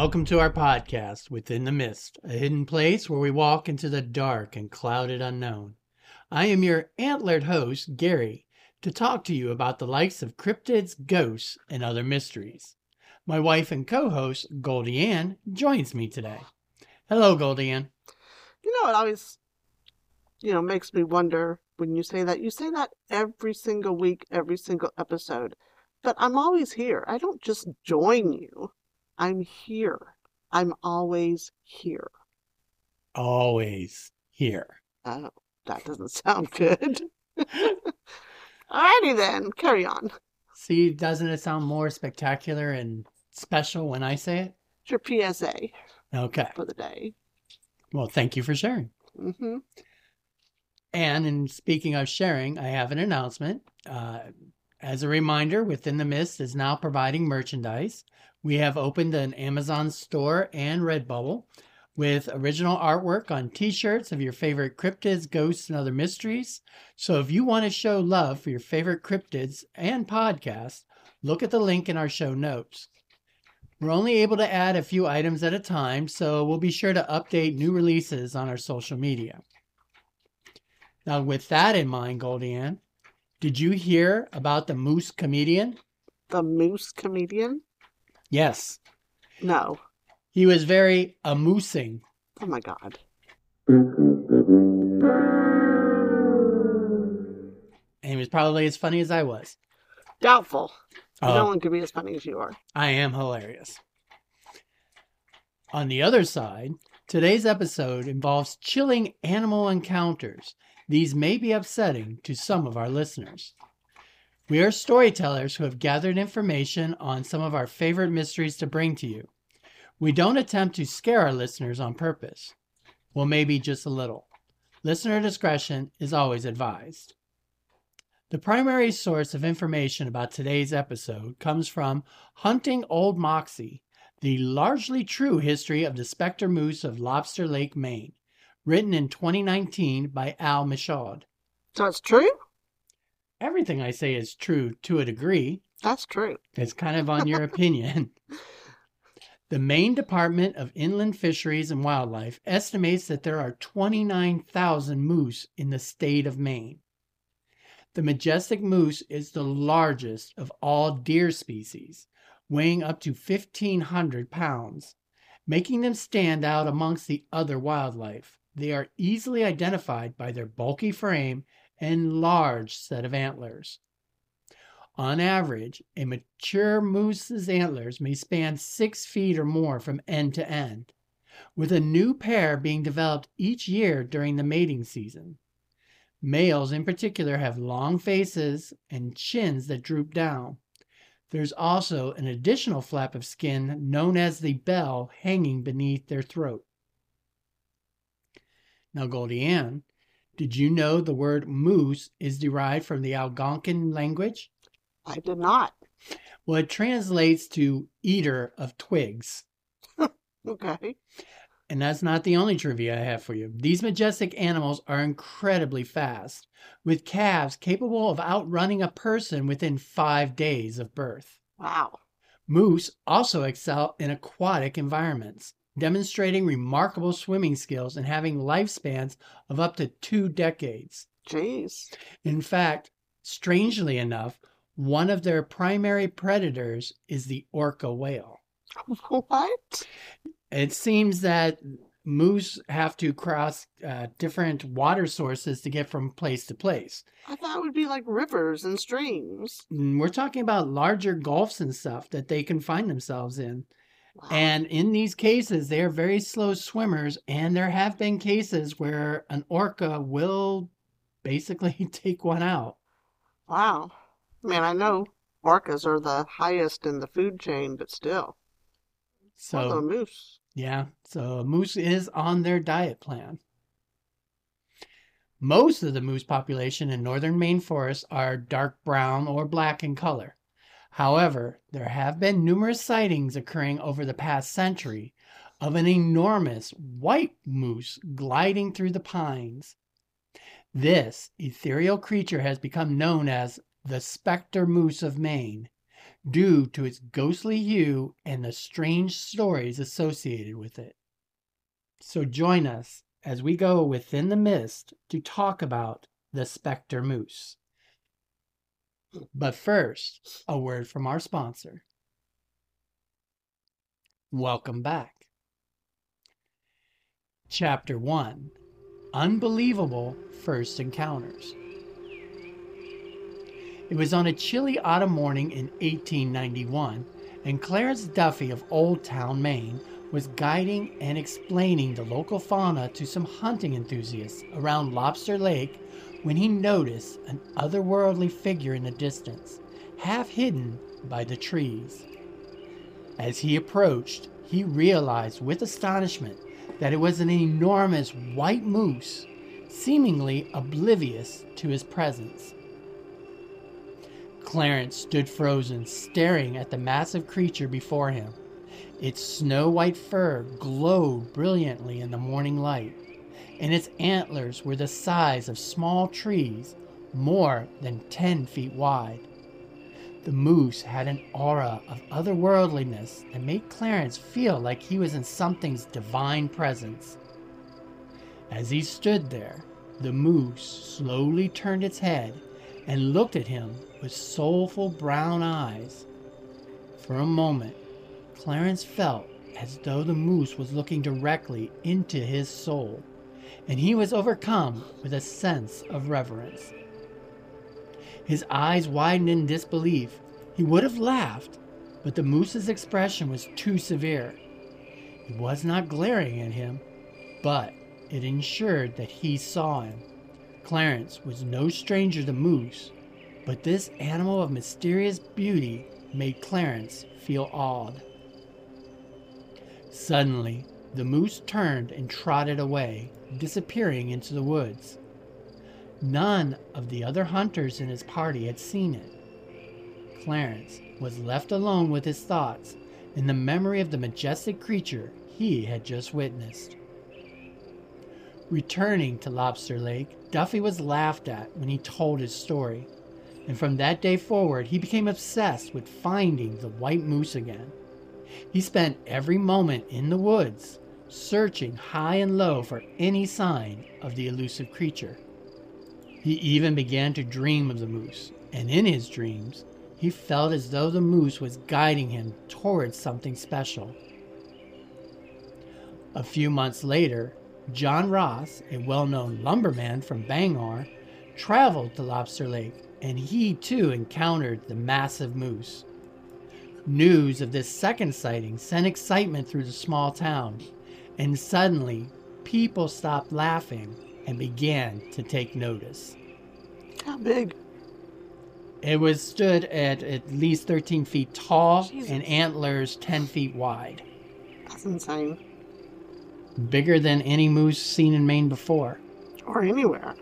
Welcome to our podcast, Within the Mist, a hidden place where we walk into the dark and clouded unknown. I am your antlered host, Gary, to talk to you about the likes of cryptids, ghosts, and other mysteries. My wife and co host, Goldie Ann, joins me today. Hello, Goldie Ann. You know, it always, you know, makes me wonder when you say that. You say that every single week, every single episode. But I'm always here. I don't just join you. I'm here. I'm always here. Always here. Oh, that doesn't sound good. Alrighty then, carry on. See, doesn't it sound more spectacular and special when I say it? It's your PSA Okay. for the day. Well, thank you for sharing. hmm And in speaking of sharing, I have an announcement. Uh, as a reminder, Within the Mist is now providing merchandise. We have opened an Amazon store and Redbubble with original artwork on t shirts of your favorite cryptids, ghosts, and other mysteries. So if you want to show love for your favorite cryptids and podcasts, look at the link in our show notes. We're only able to add a few items at a time, so we'll be sure to update new releases on our social media. Now, with that in mind, Goldie Ann, did you hear about the moose comedian? The moose comedian? Yes. No. He was very amusing. Oh my god. And he was probably as funny as I was. Doubtful. Oh. No one could be as funny as you are. I am hilarious. On the other side, today's episode involves chilling animal encounters. These may be upsetting to some of our listeners. We are storytellers who have gathered information on some of our favorite mysteries to bring to you. We don't attempt to scare our listeners on purpose. Well, maybe just a little. Listener discretion is always advised. The primary source of information about today's episode comes from Hunting Old Moxie, the largely true history of the specter moose of Lobster Lake, Maine, written in 2019 by Al Michaud. It's true? Everything I say is true to a degree. That's true. It's kind of on your opinion. The Maine Department of Inland Fisheries and Wildlife estimates that there are 29,000 moose in the state of Maine. The majestic moose is the largest of all deer species, weighing up to 1,500 pounds, making them stand out amongst the other wildlife. They are easily identified by their bulky frame and large set of antlers. On average, a mature moose's antlers may span six feet or more from end to end, with a new pair being developed each year during the mating season. Males, in particular, have long faces and chins that droop down. There's also an additional flap of skin known as the bell hanging beneath their throat. Now, Goldie Ann, did you know the word moose is derived from the Algonquin language? I did not. Well, it translates to eater of twigs. Okay. And that's not the only trivia I have for you. These majestic animals are incredibly fast, with calves capable of outrunning a person within five days of birth. Wow. Moose also excel in aquatic environments, demonstrating remarkable swimming skills and having lifespans of up to two decades. Jeez. In fact, strangely enough, one of their primary predators is the orca whale. What? It seems that moose have to cross uh, different water sources to get from place to place. I thought it would be like rivers and streams. We're talking about larger gulfs and stuff that they can find themselves in. Wow. And in these cases, they are very slow swimmers, and there have been cases where an orca will basically take one out. Wow. I mean, I know orcas are the highest in the food chain, but still. So, Although moose. Yeah, so a moose is on their diet plan. Most of the moose population in northern Maine forests are dark brown or black in color. However, there have been numerous sightings occurring over the past century of an enormous white moose gliding through the pines. This ethereal creature has become known as the specter moose of Maine due to its ghostly hue and the strange stories associated with it. So join us as we go within the mist to talk about the specter moose. But first, a word from our sponsor. Welcome back. Chapter 1 Unbelievable First Encounters. It was on a chilly autumn morning in 1891, and Clarence Duffy of Old Town, Maine, was guiding and explaining the local fauna to some hunting enthusiasts around Lobster Lake when he noticed an otherworldly figure in the distance, half hidden by the trees. As he approached, he realized with astonishment that it was an enormous white moose, seemingly oblivious to his presence. Clarence stood frozen, staring at the massive creature before him. Its snow white fur glowed brilliantly in the morning light, and its antlers were the size of small trees, more than ten feet wide. The moose had an aura of otherworldliness that made Clarence feel like he was in something's divine presence. As he stood there, the moose slowly turned its head and looked at him with soulful brown eyes. For a moment, Clarence felt as though the moose was looking directly into his soul, and he was overcome with a sense of reverence. His eyes widened in disbelief. He would have laughed, but the moose's expression was too severe. It was not glaring at him, but it ensured that he saw him. Clarence was no stranger to moose, but this animal of mysterious beauty made Clarence feel awed. Suddenly, the moose turned and trotted away, disappearing into the woods. None of the other hunters in his party had seen it. Clarence was left alone with his thoughts and the memory of the majestic creature he had just witnessed. Returning to Lobster Lake, Duffy was laughed at when he told his story and from that day forward, he became obsessed with finding the white moose again. He spent every moment in the woods, searching high and low for any sign of the elusive creature. He even began to dream of the moose, and in his dreams, he felt as though the moose was guiding him towards something special. A few months later, John Ross, a well known lumberman from Bangor, traveled to Lobster Lake and he too encountered the massive moose. News of this second sighting sent excitement through the small town, and suddenly people stopped laughing and began to take notice. How big? It was stood at at least 13 feet tall Jesus. and antlers 10 feet wide. That's insane. Bigger than any moose seen in Maine before. Or anywhere.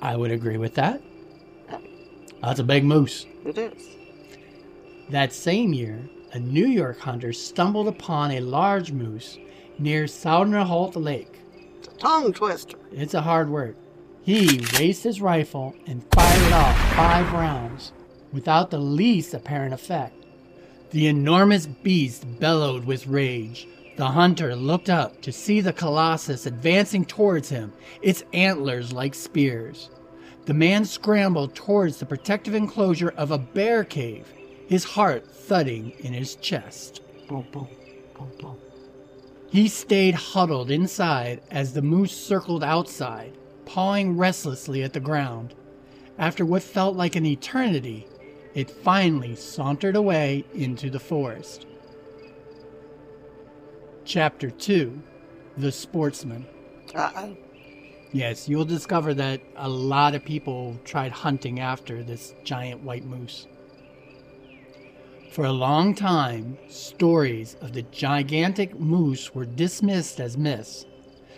I would agree with that. That's a big moose. It is. That same year, a New York hunter stumbled upon a large moose near Souderholt Lake. It's a tongue twister. It's a hard word. He raised his rifle and fired off five rounds without the least apparent effect. The enormous beast bellowed with rage. The hunter looked up to see the colossus advancing towards him, its antlers like spears. The man scrambled towards the protective enclosure of a bear cave, his heart thudding in his chest. Boom, boom, boom, boom. He stayed huddled inside as the moose circled outside, pawing restlessly at the ground. After what felt like an eternity, it finally sauntered away into the forest. Chapter 2 The Sportsman Uh-oh. Yes, you'll discover that a lot of people tried hunting after this giant white moose. For a long time, stories of the gigantic moose were dismissed as myths.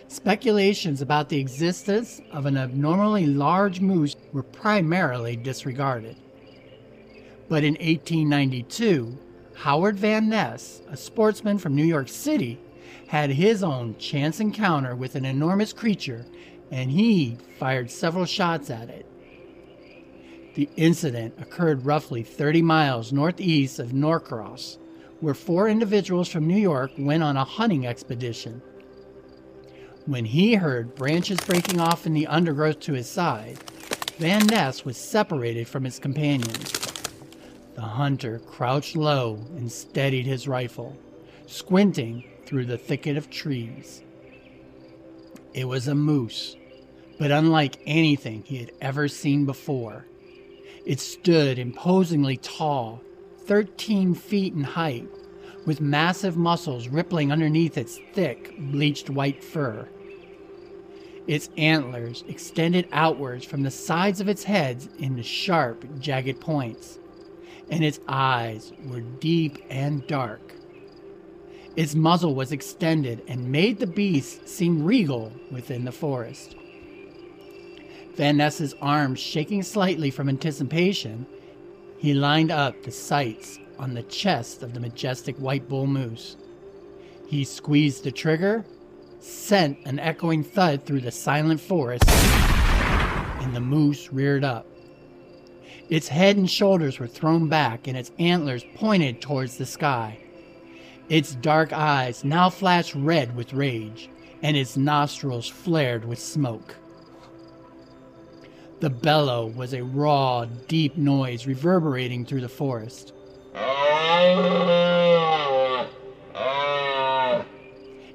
Speculations about the existence of an abnormally large moose were primarily disregarded. But in 1892, Howard Van Ness, a sportsman from New York City, had his own chance encounter with an enormous creature and he fired several shots at it. The incident occurred roughly 30 miles northeast of Norcross, where four individuals from New York went on a hunting expedition. When he heard branches breaking off in the undergrowth to his side, Van Ness was separated from his companions. The hunter crouched low and steadied his rifle, squinting through the thicket of trees. It was a moose, but unlike anything he had ever seen before. It stood imposingly tall, 13 feet in height, with massive muscles rippling underneath its thick, bleached white fur. Its antlers extended outwards from the sides of its head into sharp, jagged points, and its eyes were deep and dark. Its muzzle was extended and made the beast seem regal within the forest. Van Ness's arms shaking slightly from anticipation, he lined up the sights on the chest of the majestic white bull moose. He squeezed the trigger sent an echoing thud through the silent forest, and the moose reared up. Its head and shoulders were thrown back, and its antlers pointed towards the sky. Its dark eyes now flashed red with rage, and its nostrils flared with smoke. The bellow was a raw, deep noise reverberating through the forest.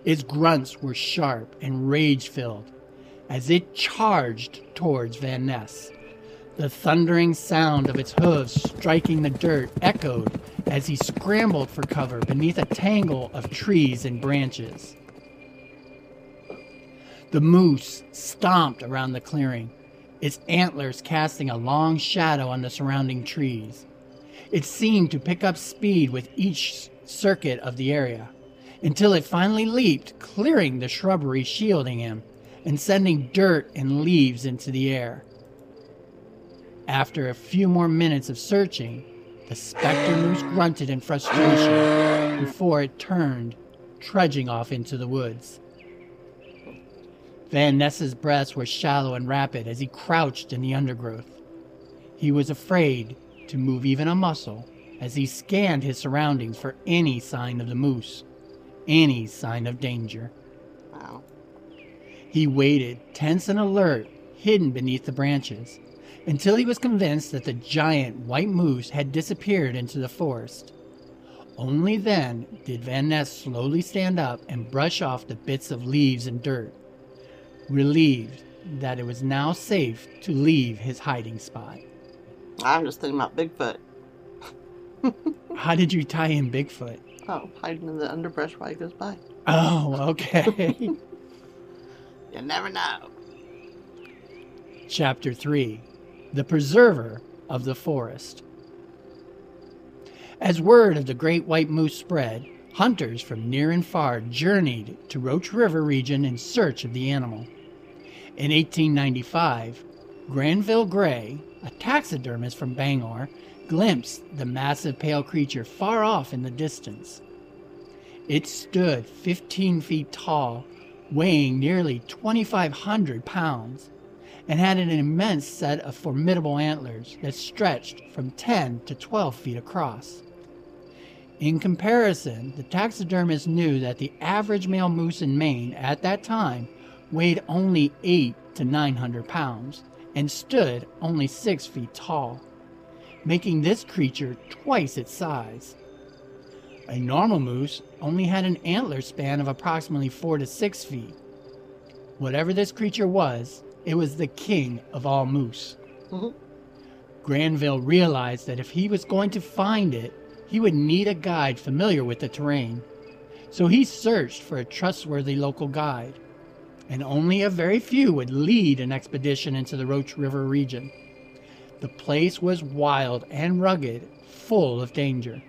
Its grunts were sharp and rage filled as it charged towards Van Ness. The thundering sound of its hooves striking the dirt echoed as he scrambled for cover beneath a tangle of trees and branches. The moose stomped around the clearing, its antlers casting a long shadow on the surrounding trees. It seemed to pick up speed with each circuit of the area until it finally leaped, clearing the shrubbery shielding him and sending dirt and leaves into the air. After a few more minutes of searching, the specter moose grunted in frustration before it turned, trudging off into the woods. Van Ness's breaths were shallow and rapid as he crouched in the undergrowth. He was afraid to move even a muscle as he scanned his surroundings for any sign of the moose any sign of danger. Wow. He waited, tense and alert, hidden beneath the branches, until he was convinced that the giant white moose had disappeared into the forest. Only then did Van Ness slowly stand up and brush off the bits of leaves and dirt, relieved that it was now safe to leave his hiding spot. I'm just thinking about Bigfoot. How did you tie in Bigfoot? Oh, hiding in the underbrush while he goes by. Oh, okay. You never know. Chapter 3 The Preserver of the Forest. As word of the great white moose spread, hunters from near and far journeyed to Roach River region in search of the animal. In 1895, Granville Gray, a taxidermist from Bangor, glimpsed the massive pale creature far off in the distance. It stood 15 feet tall, weighing nearly 2,500 pounds, and had an immense set of formidable antlers that stretched from 10 to 12 feet across. In comparison, the taxidermist knew that the average male moose in Maine at that time weighed only 8 to 900 pounds and stood only 6 feet tall making this creature twice its size. A normal moose only had an antler span of approximately 4 to 6 feet. Whatever this creature was, it was the king of all moose. Mhm. Granville realized that if he was going to find it, he would need a guide familiar with the terrain. So he searched for a trustworthy local guide, and only a very few would lead an expedition into the Roach River region. The place was wild and rugged, full of danger.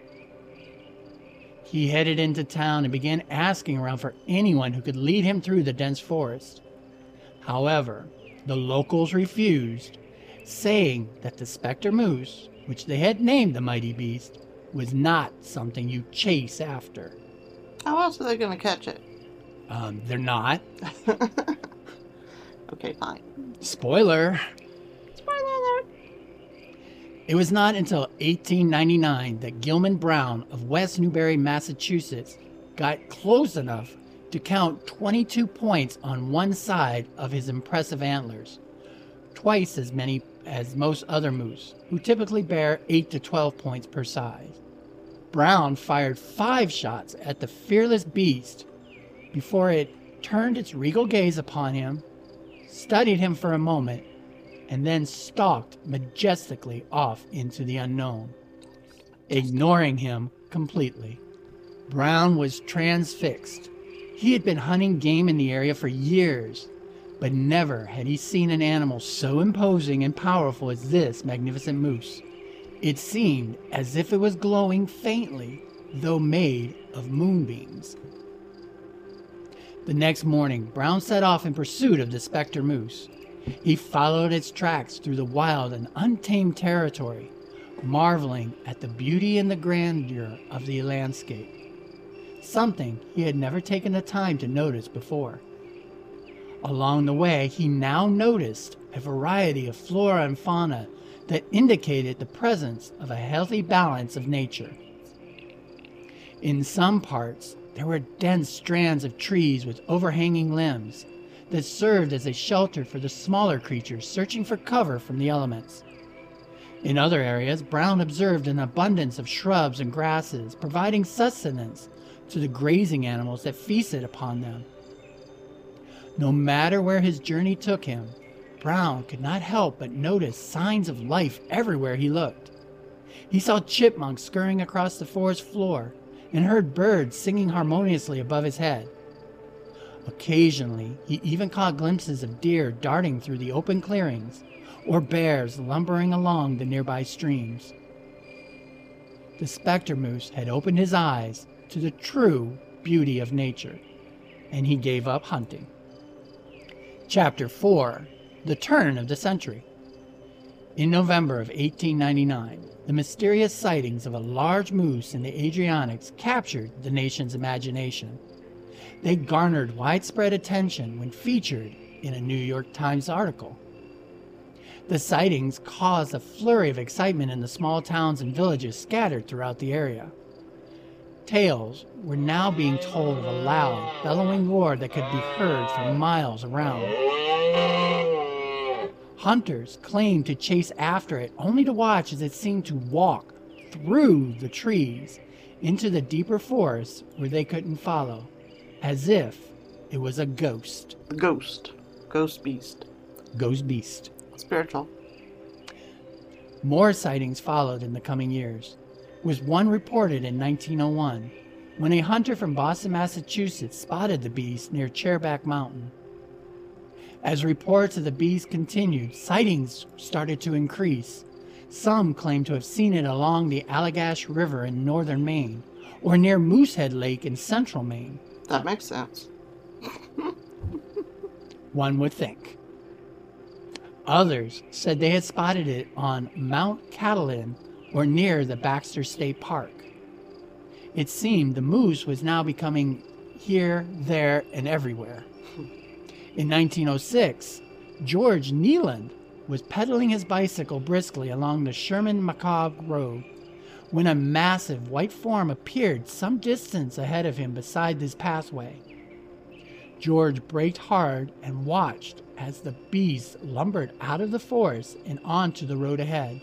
He headed into town and began asking around for anyone who could lead him through the dense forest. However, the locals refused, saying that the specter moose, which they had named the mighty beast, was not something you chase after. How else are they going to catch it? Um, they're not. okay, fine. Spoiler. Spoiler alert. It was not until 1899 that Gilman Brown of West Newbury, Massachusetts, got close enough to count 22 points on one side of his impressive antlers, twice as many as most other moose, who typically bear 8 to 12 points per size. Brown fired five shots at the fearless beast before it turned its regal gaze upon him, studied him for a moment, and then stalked majestically off into the unknown, ignoring him completely. Brown was transfixed. He had been hunting game in the area for years, but never had he seen an animal so imposing and powerful as this magnificent moose. It seemed as if it was glowing faintly, though made of moonbeams. The next morning, Brown set off in pursuit of the specter moose. He followed its tracks through the wild and untamed territory, marveling at the beauty and the grandeur of the landscape, something he had never taken the time to notice before. Along the way, he now noticed a variety of flora and fauna that indicated the presence of a healthy balance of nature. In some parts, there were dense strands of trees with overhanging limbs that served as a shelter for the smaller creatures searching for cover from the elements. In other areas, Brown observed an abundance of shrubs and grasses, providing sustenance to the grazing animals that feasted upon them. No matter where his journey took him, Brown could not help but notice signs of life everywhere he looked. He saw chipmunks scurrying across the forest floor and heard birds singing harmoniously above his head. Occasionally, he even caught glimpses of deer darting through the open clearings or bears lumbering along the nearby streams. The specter moose had opened his eyes to the true beauty of nature, and he gave up hunting. Chapter 4 The Turn of the Century. In November of 1899, the mysterious sightings of a large moose in the Adirondack captured the nation's imagination. They garnered widespread attention when featured in a New York Times article. The sightings caused a flurry of excitement in the small towns and villages scattered throughout the area. Tales were now being told of a loud, bellowing roar that could be heard for miles around. Hunters claimed to chase after it, only to watch as it seemed to walk through the trees into the deeper forest where they couldn't follow, as if it was a ghost. A Ghost. Ghost beast. Ghost beast. Spiritual. More sightings followed in the coming years, with one reported in 1901 when a hunter from Boston, Massachusetts spotted the beast near Chairback Mountain. As reports of the beast continued, sightings started to increase. Some claimed to have seen it along the Allagash River in northern Maine or near Moosehead Lake in central Maine. That makes sense. One would think. Others said they had spotted it on Mount Katahdin or near the Baxter State Park. It seemed the moose was now becoming here, there, and everywhere. In 1906, George Neeland was pedaling his bicycle briskly along the Sherman Macog Road when a massive white form appeared some distance ahead of him beside this pathway. George braked hard and watched as the beast lumbered out of the forest and onto the road ahead.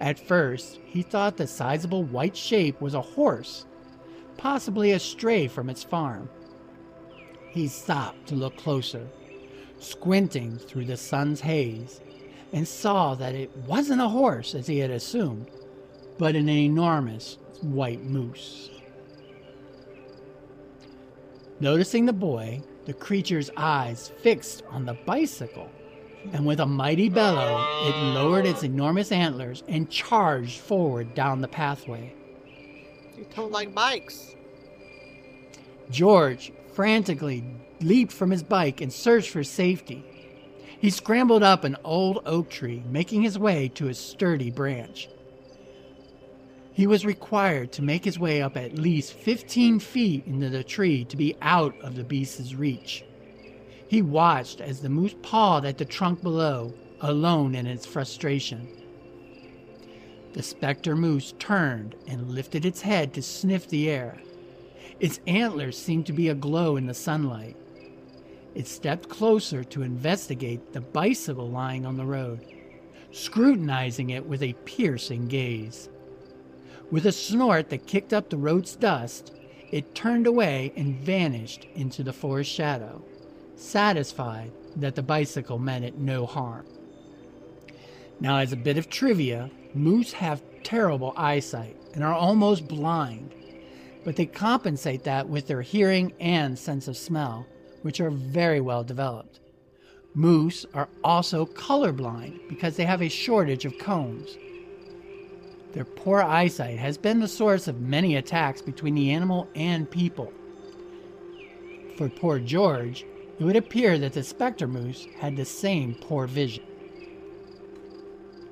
At first, he thought the sizable white shape was a horse, possibly a stray from its farm. He stopped to look closer, squinting through the sun's haze, and saw that it wasn't a horse as he had assumed, but an enormous white moose. Noticing the boy, the creature's eyes fixed on the bicycle, and with a mighty bellow, it lowered its enormous antlers and charged forward down the pathway. You don't like bikes. George frantically leaped from his bike and searched for safety. He scrambled up an old oak tree, making his way to a sturdy branch. He was required to make his way up at least 15 feet into the tree to be out of the beast's reach. He watched as the moose pawed at the trunk below, alone in its frustration. The specter moose turned and lifted its head to sniff the air. Its antlers seemed to be aglow in the sunlight. It stepped closer to investigate the bicycle lying on the road, scrutinizing it with a piercing gaze. With a snort that kicked up the road's dust, it turned away and vanished into the forest shadow, satisfied that the bicycle meant it no harm. Now, as a bit of trivia, moose have terrible eyesight and are almost blind, but they compensate that with their hearing and sense of smell, which are very well developed. Moose are also colorblind because they have a shortage of cones. Their poor eyesight has been the source of many attacks between the animal and people. For poor George, it would appear that the specter moose had the same poor vision.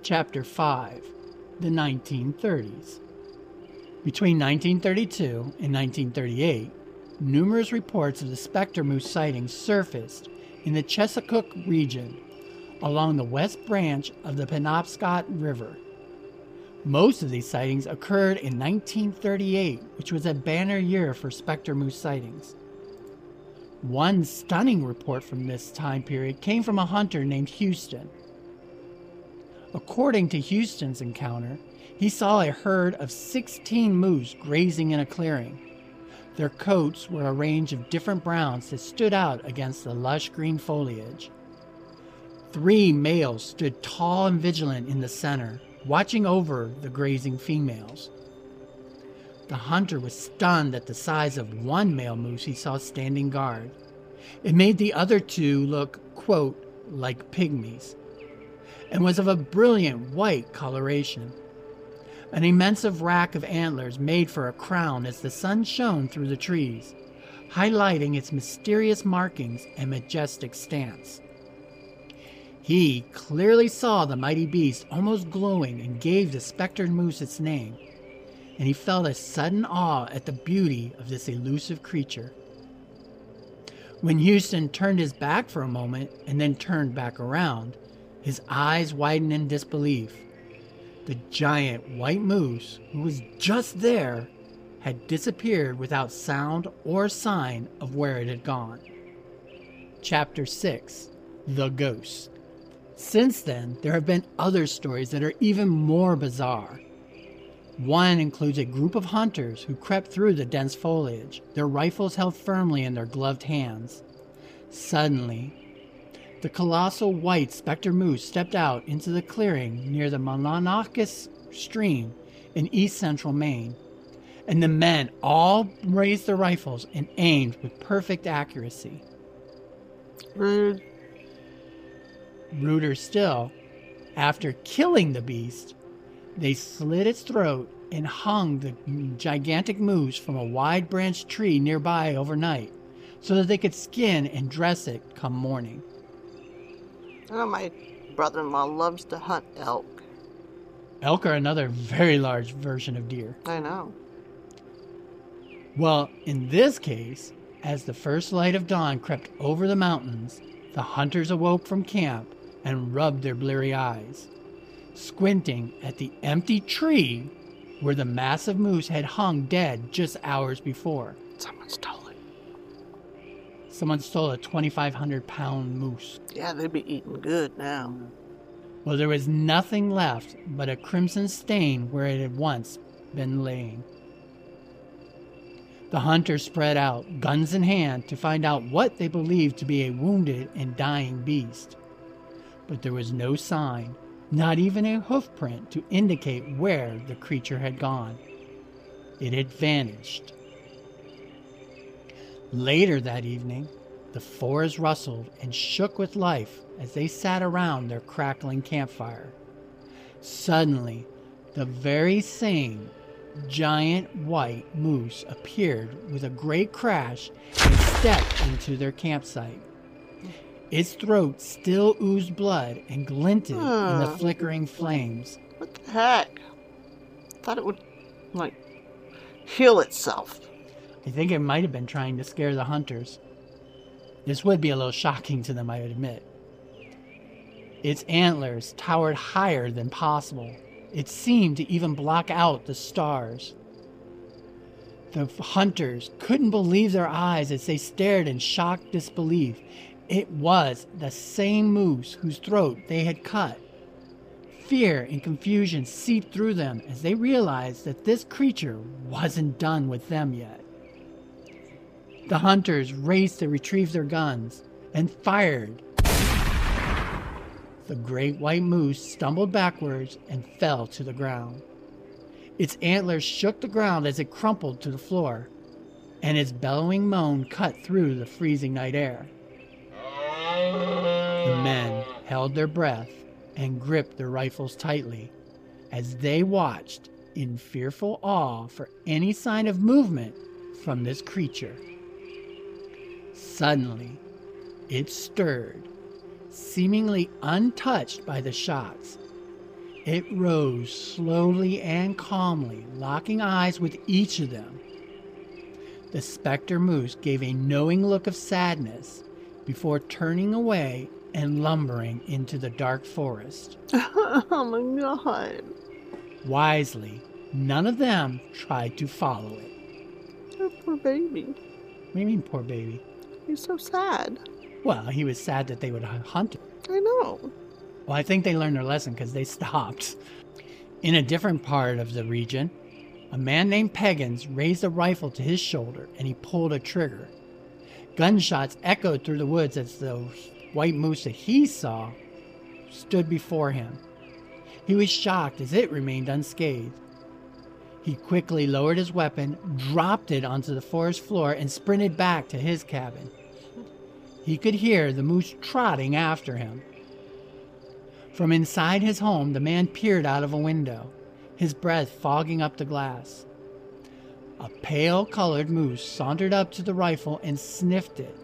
Chapter 5 The 1930s Between 1932 and 1938, numerous reports of the specter moose sightings surfaced in the Chesuncook region along the west branch of the Penobscot River. Most of these sightings occurred in 1938, which was a banner year for specter moose sightings. One stunning report from this time period came from a hunter named Houston. According to Houston's encounter, he saw a herd of 16 moose grazing in a clearing. Their coats were a range of different browns that stood out against the lush green foliage. Three males stood tall and vigilant in the center, watching over the grazing females. The hunter was stunned at the size of one male moose he saw standing guard. It made the other two look, quote, like pygmies, and was of a brilliant white coloration. An immense rack of antlers made for a crown as the sun shone through the trees, highlighting its mysterious markings and majestic stance. He clearly saw the mighty beast almost glowing and gave the spectered moose its name, and he felt a sudden awe at the beauty of this elusive creature. When Houston turned his back for a moment and then turned back around, his eyes widened in disbelief. The giant white moose, who was just there, had disappeared without sound or sign of where it had gone. Chapter 6 The Ghost since then, there have been other stories that are even more bizarre. One includes a group of hunters who crept through the dense foliage, their rifles held firmly in their gloved hands. Suddenly, the colossal white specter moose stepped out into the clearing near the Mallanaquis stream in east central Maine, and the men all raised their rifles and aimed with perfect accuracy. Rude. Ruder still, after killing the beast, they slit its throat and hung the gigantic moose from a wide branched tree nearby overnight so that they could skin and dress it come morning. Know my brother in law loves to hunt elk. Elk are another very large version of deer. I know. Well, in this case, as the first light of dawn crept over the mountains, the hunters awoke from camp and rubbed their bleary eyes, squinting at the empty tree where the massive moose had hung dead just hours before. Someone stole it. Someone stole a 2,500 pound moose. Yeah, they'd be eating good now. Well, there was nothing left but a crimson stain where it had once been laying. The hunters spread out, guns in hand, to find out what they believed to be a wounded and dying beast but there was no sign, not even a hoofprint to indicate where the creature had gone. It had vanished. Later that evening, the forest rustled and shook with life as they sat around their crackling campfire. Suddenly, the very same giant white moose appeared with a great crash and stepped into their campsite. Its throat still oozed blood and glinted in the Hmm. flickering flames. What the heck? Thought it would, like, heal itself. I think it might have been trying to scare the hunters. This would be a little shocking to them, I admit. Its antlers towered higher than possible, It seemed to even block out the stars. The hunters couldn't believe their eyes as they stared in shocked disbelief. It was the same moose whose throat they had cut. Fear and confusion seeped through them as they realized that this creature wasn't done with them yet. The hunters raced to retrieve their guns and fired. The great white moose stumbled backwards and fell to the ground. Its antlers shook the ground as it crumpled to the floor, and its bellowing moan cut through the freezing night air. The men held their breath and gripped their rifles tightly as they watched in fearful awe for any sign of movement from this creature. Suddenly, it stirred, seemingly untouched by the shots. It rose slowly and calmly, locking eyes with each of them. The specter moose gave a knowing look of sadness before turning away and lumbering into the dark forest. oh my god. Wisely, none of them tried to follow it. Oh, poor baby. What do you mean, poor baby? He's so sad. Well, he was sad that they would hunt it. I know. Well, I think they learned their lesson because they stopped. In a different part of the region, a man named Peggins raised a rifle to his shoulder and he pulled a trigger. Gunshots echoed through the woods as the white moose that he saw stood before him. He was shocked as it remained unscathed. He quickly lowered his weapon, dropped it onto the forest floor, and sprinted back to his cabin. He could hear the moose trotting after him. From inside his home, the man peered out of a window, his breath fogging up the glass. A pale colored moose sauntered up to the rifle and sniffed it,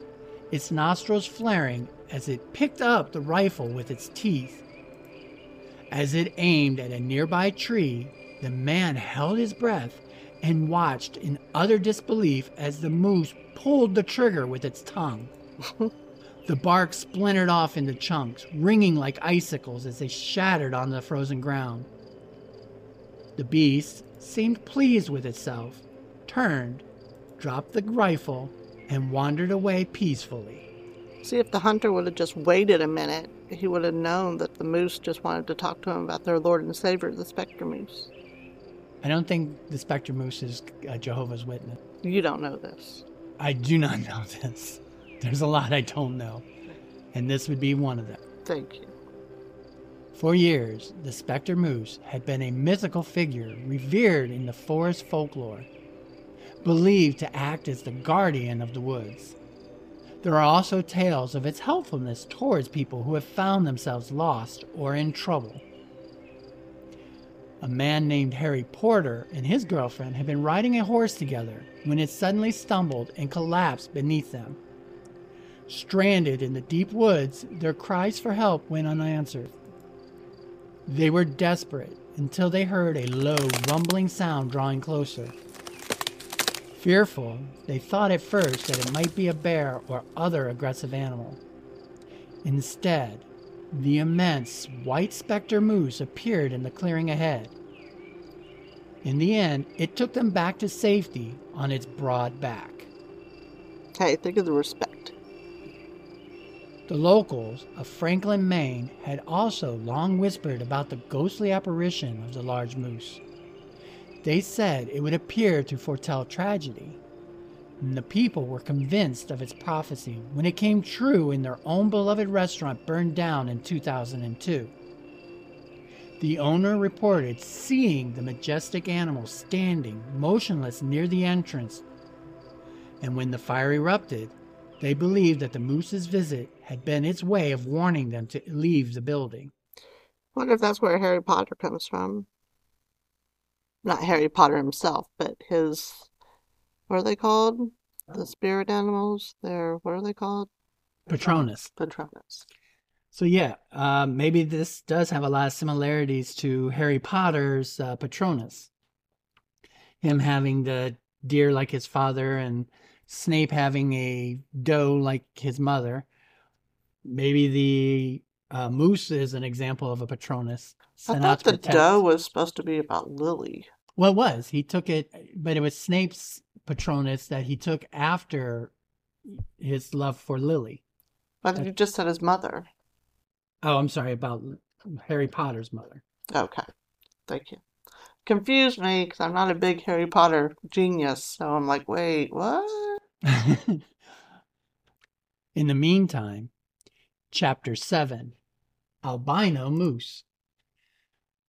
its nostrils flaring as it picked up the rifle with its teeth. As it aimed at a nearby tree, the man held his breath and watched in utter disbelief as the moose pulled the trigger with its tongue. The bark splintered off into chunks, ringing like icicles as they shattered on the frozen ground. The beast seemed pleased with itself, turned, dropped the rifle, and wandered away peacefully. See, if the hunter would have just waited a minute, he would have known that the moose just wanted to talk to him about their Lord and Savior, the Spectre Moose. I don't think the Spectre Moose is a Jehovah's Witness. You don't know this. I do not know this. There's a lot I don't know, and this would be one of them. Thank you. For years, the Spectre Moose had been a mythical figure revered in the forest folklore, believed to act as the guardian of the woods. There are also tales of its helpfulness towards people who have found themselves lost or in trouble. A man named Harry Porter and his girlfriend had been riding a horse together when it suddenly stumbled and collapsed beneath them. Stranded in the deep woods, their cries for help went unanswered. They were desperate until they heard a low, rumbling sound drawing closer. Fearful, they thought at first that it might be a bear or other aggressive animal. Instead, the immense white specter moose appeared in the clearing ahead. In the end, it took them back to safety on its broad back. Hey, think of the respect. The locals of Franklin, Maine had also long whispered about the ghostly apparition of the large moose. They said it would appear to foretell tragedy. And the people were convinced of its prophecy when it came true in their own beloved restaurant burned down in 2002. The owner reported seeing the majestic animal standing motionless near the entrance. And when the fire erupted, they believed that the moose's visit had been its way of warning them to leave the building. Wonder if that's where Harry Potter comes from. Not Harry Potter himself, but his. What are they called? The spirit animals. They're. What are they called? Patronus. Patronus. So yeah, uh, maybe this does have a lot of similarities to Harry Potter's uh, Patronus. Him having the deer like his father, and Snape having a doe like his mother. Maybe the Uh, moose is an example of a Patronus. I thought the doe was supposed to be about Lily. Well, it was. He took it, but it was Snape's Patronus that he took after his love for Lily. But you just said his mother. Oh, I'm sorry about Harry Potter's mother. Okay, thank you. Confused me because I'm not a big Harry Potter genius, so I'm like, wait, what? In the meantime, Chapter 7 Albino Moose.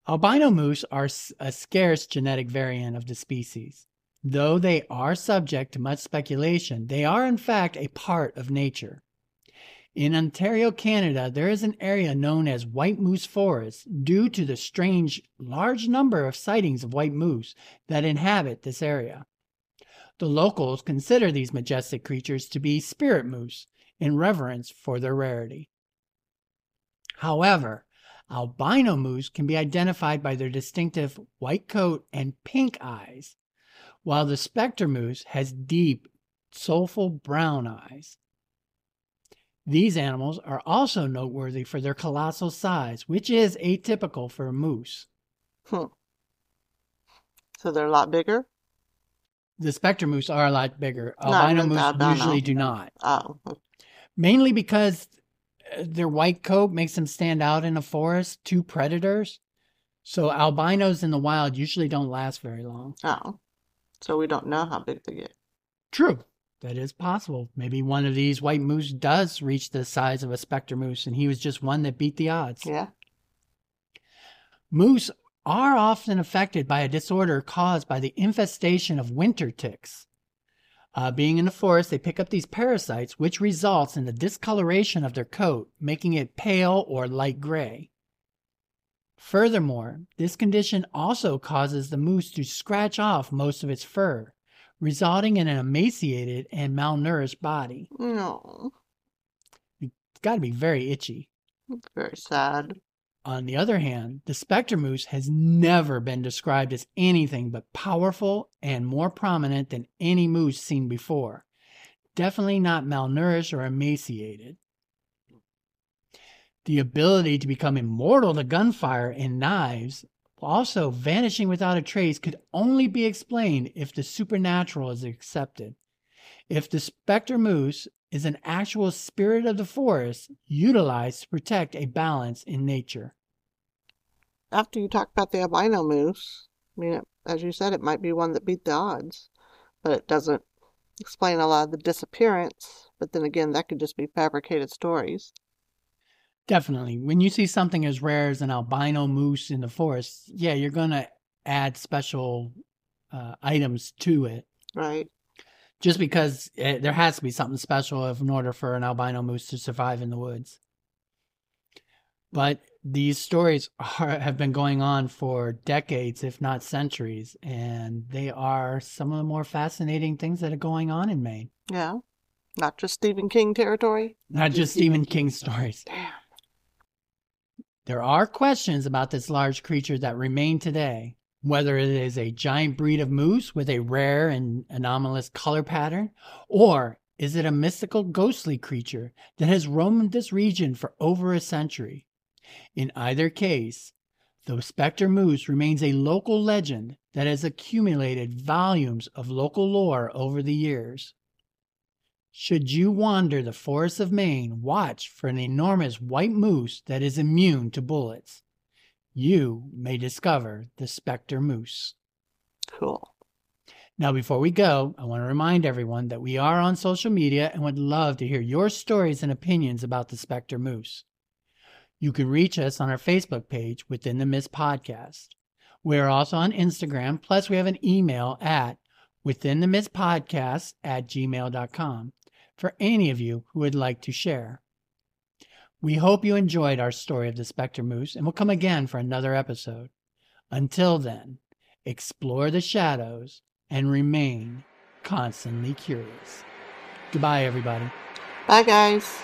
Albino moose are a scarce genetic variant of the species. Though they are subject to much speculation, they are in fact a part of nature. In Ontario, Canada, there is an area known as White Moose Forest due to the strange large number of sightings of white moose that inhabit this area. The locals consider these majestic creatures to be spirit moose in reverence for their rarity. However, albino moose can be identified by their distinctive white coat and pink eyes, while the spectre moose has deep, soulful brown eyes. These animals are also noteworthy for their colossal size, which is atypical for a moose. Hmm. So they're a lot bigger? The spectre moose are a lot bigger. Albino meant moose albino. usually do not. Oh, mainly because uh, their white coat makes them stand out in a forest to predators. So albinos in the wild usually don't last very long. oh. So we don't know how big they get. True. That is possible. Maybe one of these white moose does reach the size of a specter moose and he was just one that beat the odds. Yeah? Moose are often affected by a disorder caused by the infestation of winter ticks. Uh, being in the forest, they pick up these parasites, which results in the discoloration of their coat, making it pale or light gray. Furthermore, this condition also causes the moose to scratch off most of its fur, resulting in an emaciated and malnourished body. No. It's got to be very itchy. Very sad. On the other hand, the spectre moose has never been described as anything but powerful and more prominent than any moose seen before. Definitely not malnourished or emaciated. The ability to become immortal to gunfire and knives, also vanishing without a trace, could only be explained if the supernatural is accepted. If the spectre moose is an actual spirit of the forest utilized to protect a balance in nature. After you talk about the albino moose, I mean, it, as you said, it might be one that beat the odds, but it doesn't explain a lot of the disappearance. But then again, that could just be fabricated stories. Definitely. When you see something as rare as an albino moose in the forest, yeah, you're going to add special uh, items to it. Right. Just because it, there has to be something special if, in order for an albino moose to survive in the woods. But these stories are, have been going on for decades, if not centuries, and they are some of the more fascinating things that are going on in Maine. Yeah. Not just Stephen King territory. Not just Stephen King stories. Damn. There are questions about this large creature that remain today, whether it is a giant breed of moose with a rare and anomalous color pattern, or is it a mystical ghostly creature that has roamed this region for over a century. In either case, the specter moose remains a local legend that has accumulated volumes of local lore over the years. Should you wander the forests of Maine, watch for an enormous white moose that is immune to bullets. You may discover the specter moose. Cool. Now, before we go, I want to remind everyone that we are on social media and would love to hear your stories and opinions about the specter moose. You can reach us on our Facebook page within the Mist Podcast. We are also on Instagram, plus, we have an email at within the Mist Podcast at gmail.com for any of you who would like to share. We hope you enjoyed our story of the Spectre Moose and we'll come again for another episode. Until then, explore the shadows and remain constantly curious. Goodbye, everybody. Bye, guys.